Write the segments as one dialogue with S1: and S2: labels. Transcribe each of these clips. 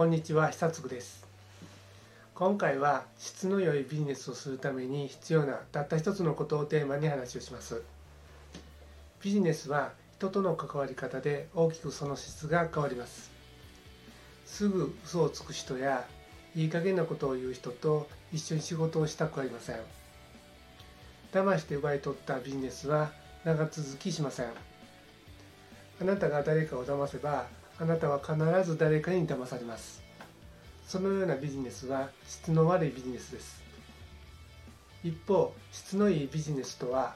S1: こんにちは久津です。今回は質の良いビジネスをするために必要なたった一つのことをテーマに話をします。ビジネスは人との関わり方で大きくその質が変わります。すぐ嘘をつく人やいい加減なことを言う人と一緒に仕事をしたくありません。騙して奪い取ったビジネスは長続きしません。あなたが誰かを騙せばあなたは必ず誰かに騙されます。そのようなビジネスは質の悪いビジネスです。一方質のいいビジネスとは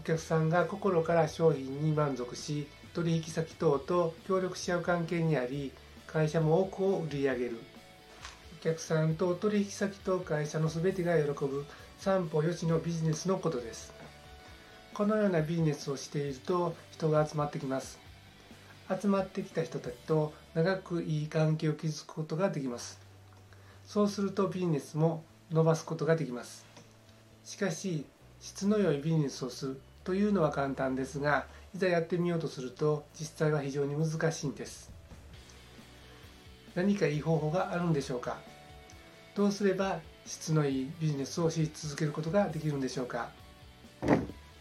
S1: お客さんが心から商品に満足し取引先等と協力し合う関係にあり会社も多くを売り上げる。お客さんと取引先と会社の全てが喜ぶ三歩よしのビジネスのことです。このようなビジネスをしていると人が集まってきます。集まってきた人たちと長くいい関係を築くことができます。そうするとビジネスも伸ばすことができます。しかし質の良いビジネスをするというのは簡単ですがいざやってみようとすると実際は非常に難しいんです。何かいい方法があるんでしょうか？どうすれば質のいいビジネスをし続けることができるんでしょうか？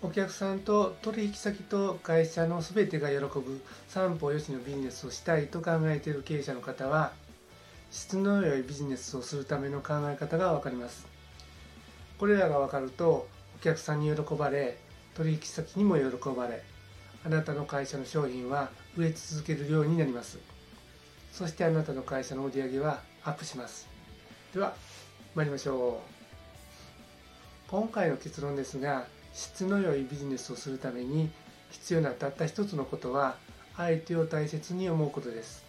S1: お客さんと取引先と会社の全てが喜ぶ三方よしのビジネスをしたいと考えている経営者の方は質の良いビジネスをするための考え方が分かります。これらが分かるとお客さんに喜ばれ取引先にも喜ばれあなたの会社の商品は売れ続けるようになります。そしてあなたの会社の売り上げはアップします。では参りましょう。今回の結論ですが質の良いビジネスをするために必要なたった一つのことは相手を大切に思うことです。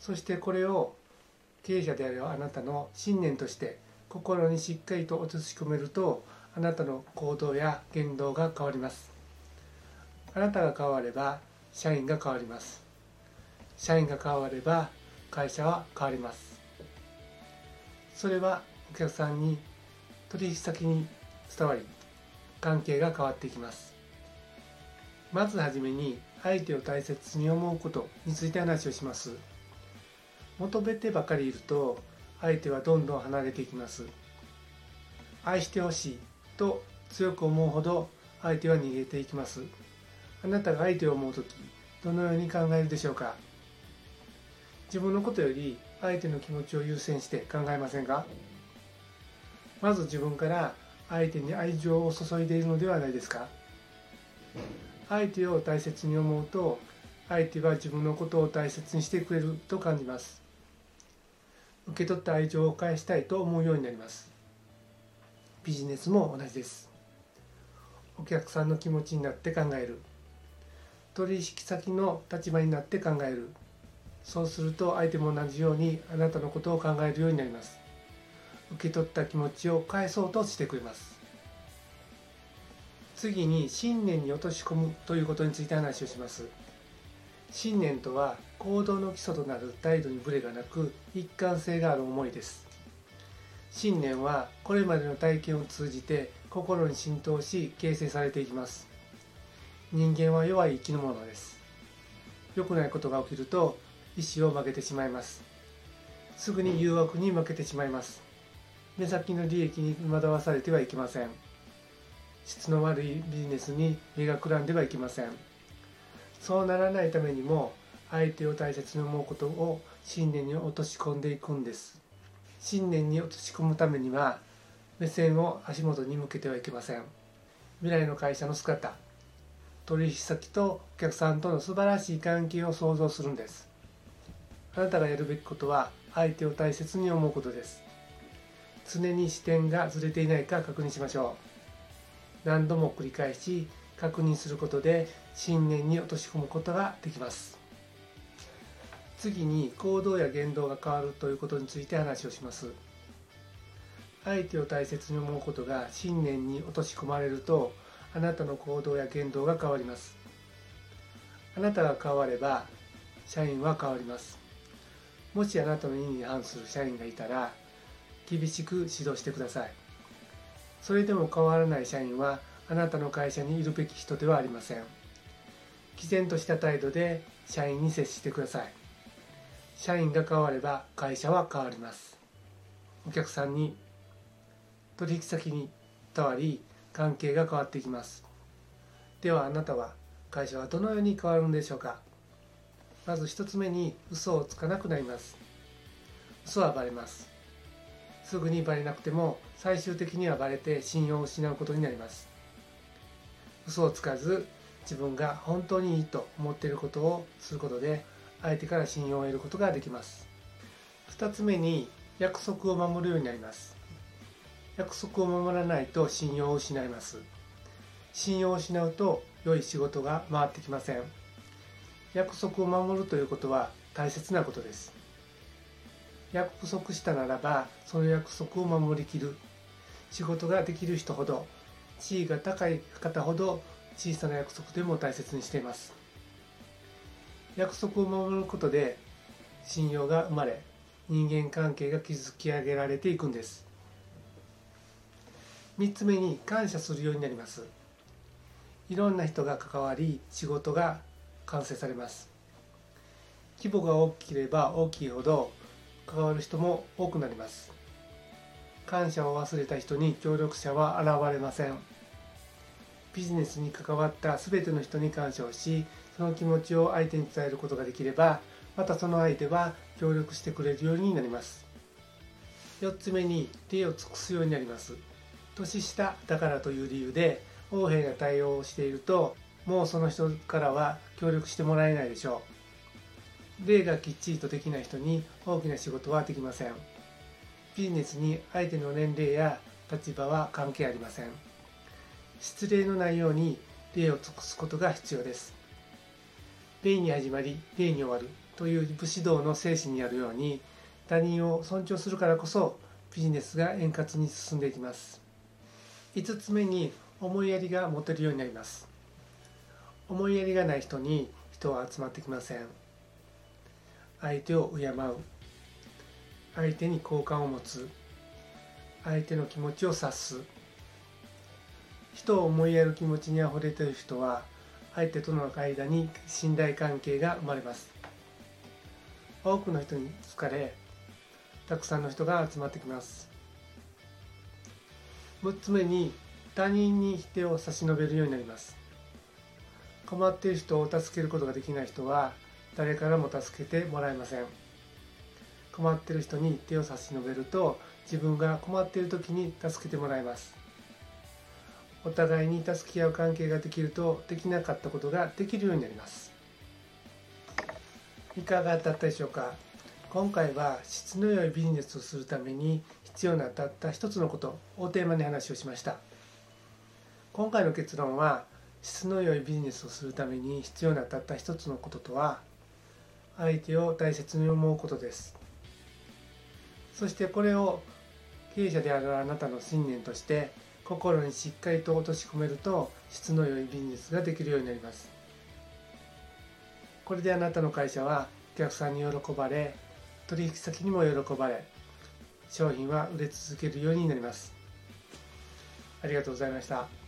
S1: そしてこれを経営者であるあなたの信念として心にしっかりと落とし込めるとあなたの行動や言動が変わります。あなたが変われば社員が変わります。社員が変われば会社は変わります。それはお客さんに取引先に伝わり関係が変わってきます。まずはじめに相手を大切に思うことについて話をします。求めてばかりいると相手はどんどん離れていきます。愛してほしいと強く思うほど相手は逃げていきます。あなたが相手を思う時どのように考えるでしょうか？自分のことより相手の気持ちを優先して考えませんか？まず自分から相手に愛情を注いでいるのではないですか？相手を大切に思うと相手は自分のことを大切にしてくれると感じます。受け取った愛情を返したいと思うようになります。ビジネスも同じです。お客さんの気持ちになって考える。取引先の立場になって考える。そうすると相手も同じようにあなたのことを考えるようになります。受け取った気持ちを返そうとしてくれます。次に信念に落とし込むということについて話をします。信念とは行動の基礎となる態度にブレがなく一貫性がある思いです。信念はこれまでの体験を通じて心に浸透し形成されていきます。人間は弱い生き物です。良くないことが起きると意志を曲げてしまいます。すぐに誘惑に負けてしまいます。目先の利益に惑わされてはいけません。質の悪いビジネスに目がくらんではいけません。そうならないためにも相手を大切に思うことを信念に落とし込んでいくんです。信念に落とし込むためには目線を足元に向けてはいけません。未来の会社の姿取引先とお客さんとの素晴らしい関係を想像するんです。あなたがやるべきことは相手を大切に思うことです。常に視点がずれていないか確認しましょう。何度も繰り返し確認することで信念に落とし込むことができます。次に行動や言動が変わるということについて話をします。相手を大切に思うことが信念に落とし込まれるとあなたの行動や言動が変わります。あなたが変われば社員は変わります。もしあなたの意に反する社員がいたら厳しく指導してください。それでも変わらない社員はあなたの会社にいるべき人ではありません。毅然とした態度で社員に接してください。社員が変われば会社は変わります。お客さんに取引先に伝わり関係が変わっていきます。ではあなたは会社はどのように変わるんでしょうか。まず一つ目に嘘をつかなくなります。嘘はバレます。すぐにバレなくても最終的にはバレて信用を失うことになります。嘘をつかず自分が本当にいいと思っていることをすることで相手から信用を得ることができます。2つ目に約束を守るようになります。約束を守らないと信用を失います。信用を失うと良い仕事が回ってきません。約束を守るということは大切なことです。約束したならばその約束を守りきる。仕事ができる人ほど地位が高い方ほど小さな約束でも大切にしています。約束を守ることで信用が生まれ人間関係が築き上げられていくんです。3つ目に感謝するようになります。いろんな人が関わり仕事が完成されます。規模が大きければ大きいほど関わる人も多くなります。感謝を忘れた人に協力者は現れません。ビジネスに関わった全ての人に感謝をしその気持ちを相手に伝えることができればまたその相手は協力してくれるようになります。4つ目に礼を尽くすようになります。年下だからという理由で横柄な対応をしているともうその人からは協力してもらえないでしょう。礼がきっちりとできない人に大きな仕事はできません。ビジネスに相手の年齢や立場は関係ありません。失礼のないように礼を尽くすことが必要です。礼に始まり礼に終わるという武士道の精神にあるように他人を尊重するからこそビジネスが円滑に進んでいきます。5つ目に思いやりが持てるようになります。思いやりがない人に人は集まってきません。相手を敬う。相手に好感を持つ。相手の気持ちを察す。人を思いやる気持ちにあふれている人は相手との間に信頼関係が生まれます。多くの人に好かれたくさんの人が集まってきます。6つ目に他人に手を差し伸べるようになります。困っている人を助けることができない人は誰からも助けてもらえません。困っている人に手を差し伸べると自分が困っている時に助けてもらえます。お互いに助け合う関係ができるとできなかったことができるようになります。いかがだったでしょうか？今回は質の良いビジネスをするために必要なたった一つのことをテーマに話をしました。今回の結論は質の良いビジネスをするために必要なたった一つのこととは相手を大切に思うことです。そしてこれを経営者であるあなたの信念として心にしっかりと落とし込めると質の良いビジネスができるようになります。これであなたの会社はお客さんに喜ばれ取引先にも喜ばれ商品は売れ続けるようになります。ありがとうございました。